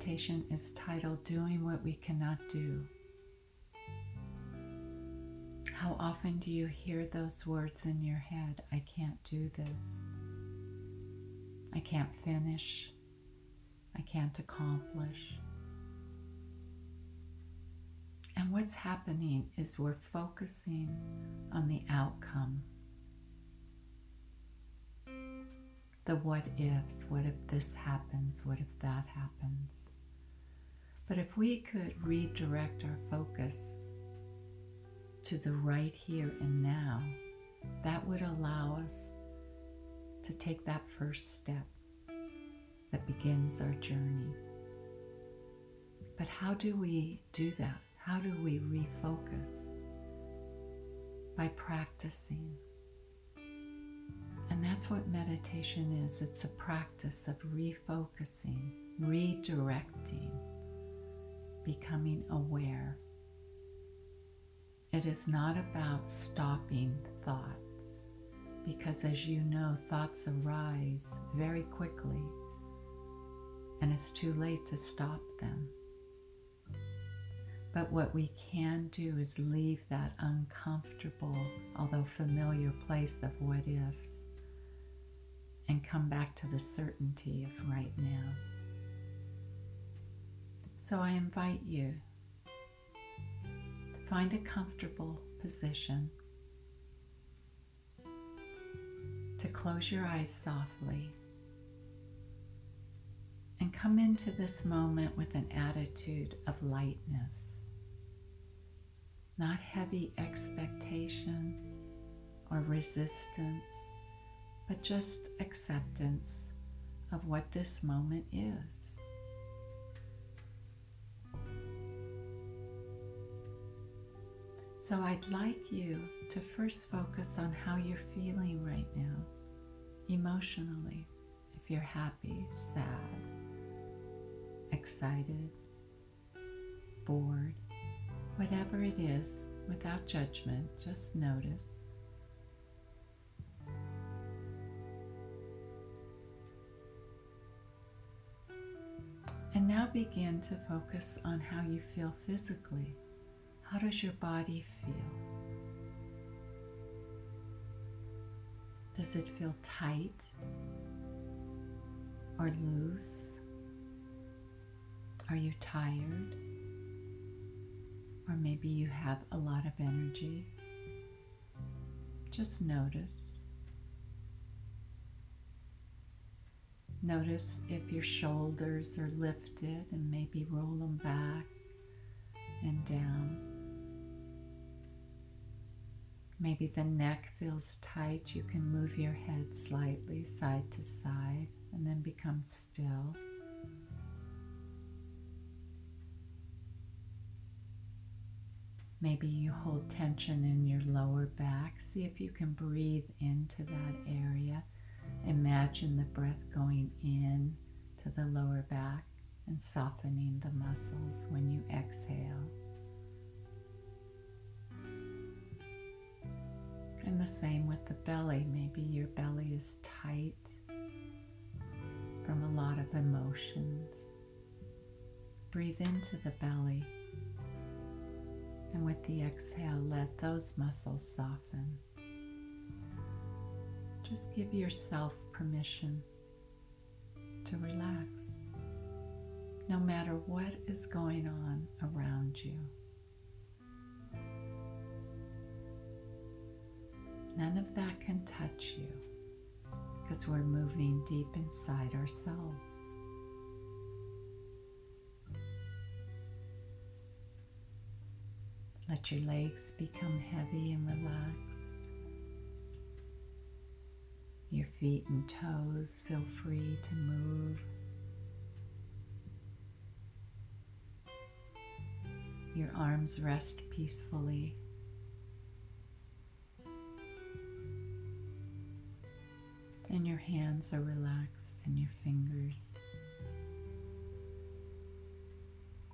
meditation is titled Doing What We Cannot Do. How often do you hear those words in your head? I can't do this. I can't finish. I can't accomplish. And what's happening is we're focusing on the outcome. The what ifs. What if this happens? What if that happens? But if we could redirect our focus to the right here and now, that would allow us to take that first step that begins our journey. But how do we do that? How do we refocus? By practicing. And that's what meditation is it's a practice of refocusing, redirecting, becoming aware. It is not about stopping thoughts, because as you know, thoughts arise very quickly, and it's too late to stop them. But what we can do is leave that uncomfortable, although familiar place of what ifs and come back to the certainty of right now. So I invite you to find a comfortable position, to close your eyes softly, and come into this moment with an attitude of lightness not heavy expectation or resistance, but just acceptance of what this moment is. So I'd like you to first focus on how you're feeling right now, emotionally. If you're happy, sad, excited, bored, Whatever it is, without judgment, just notice. And now begin to focus on how you feel physically. How does your body feel? Does it feel tight or loose? Are you tired? Or maybe you have a lot of energy. Just notice. Notice if your shoulders are lifted and maybe roll them back and down. Maybe the neck feels tight. You can move your head slightly side to side and then become still. Maybe you hold tension in your lower back. See if you can breathe into that area. Imagine the breath going in to the lower back and softening the muscles when you exhale. And the same with the belly. Maybe your belly is tight from a lot of emotions. Breathe into the belly. And with the exhale, let those muscles soften. Just give yourself permission to relax, no matter what is going on around you. None of that can touch you because we're moving deep inside ourselves. Let your legs become heavy and relaxed. Your feet and toes feel free to move. Your arms rest peacefully. And your hands are relaxed and your fingers.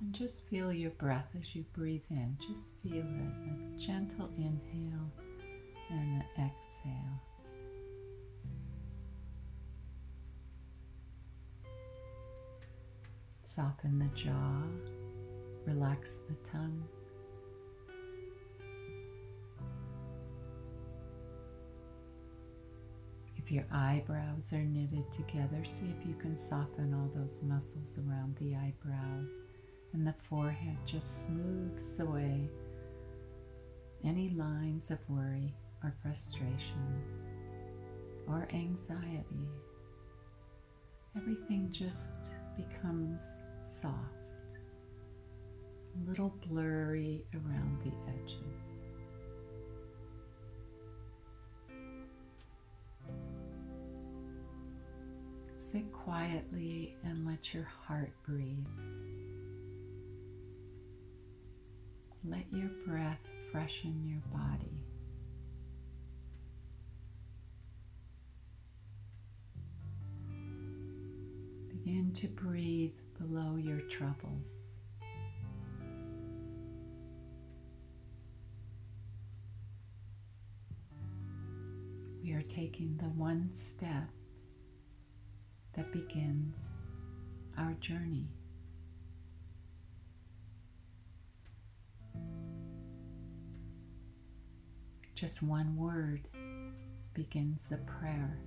And just feel your breath as you breathe in. Just feel it a gentle inhale and an exhale. Soften the jaw, relax the tongue. If your eyebrows are knitted together, see if you can soften all those muscles around the eyebrows and the forehead just smooths away any lines of worry or frustration or anxiety. Everything just becomes soft, a little blurry around the edges. Sit quietly and let your heart breathe. Let your breath freshen your body. Begin to breathe below your troubles. We are taking the one step that begins our journey. Just one word begins the prayer.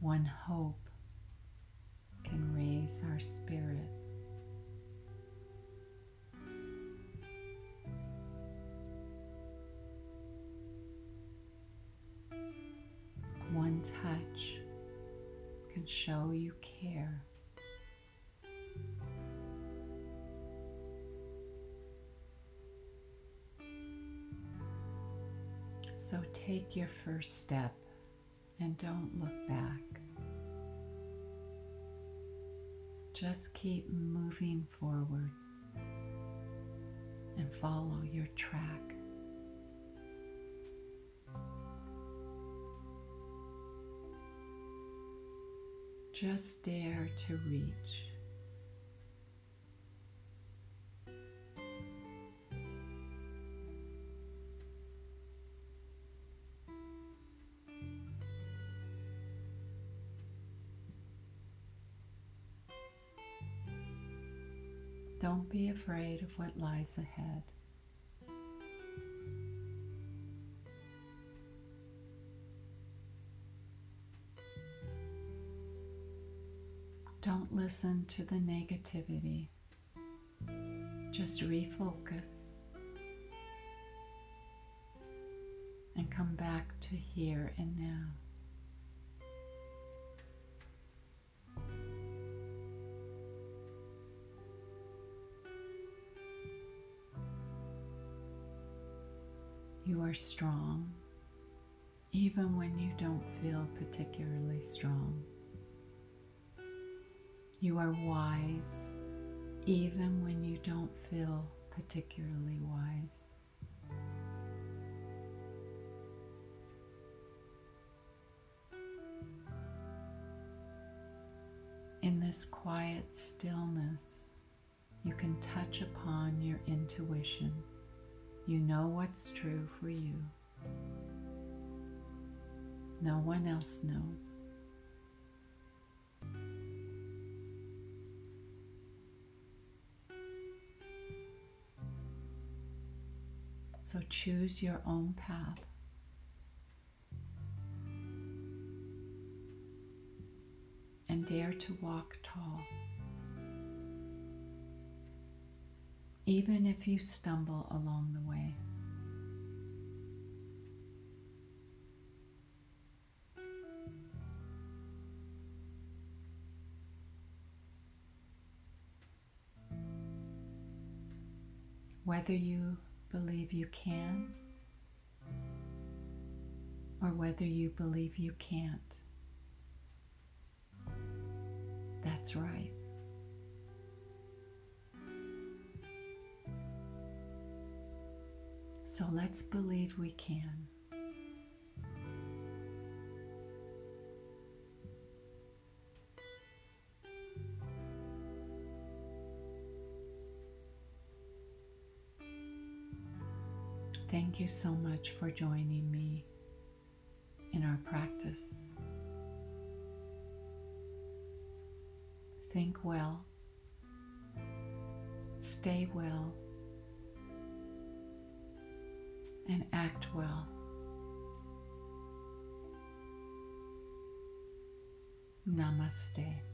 One hope can raise our spirit. One touch show you care. So take your first step and don't look back. Just keep moving forward and follow your track. Just dare to reach. Don't be afraid of what lies ahead. Don't listen to the negativity. Just refocus and come back to here and now. You are strong even when you don't feel particularly strong. You are wise even when you don't feel particularly wise. In this quiet stillness, you can touch upon your intuition. You know what's true for you. No one else knows. So choose your own path. And dare to walk tall. Even if you stumble along the way. Whether you believe you can or whether you believe you can't. That's right. So let's believe we can. Thank you so much for joining me in our practice. Think well, stay well, and act well. Namaste.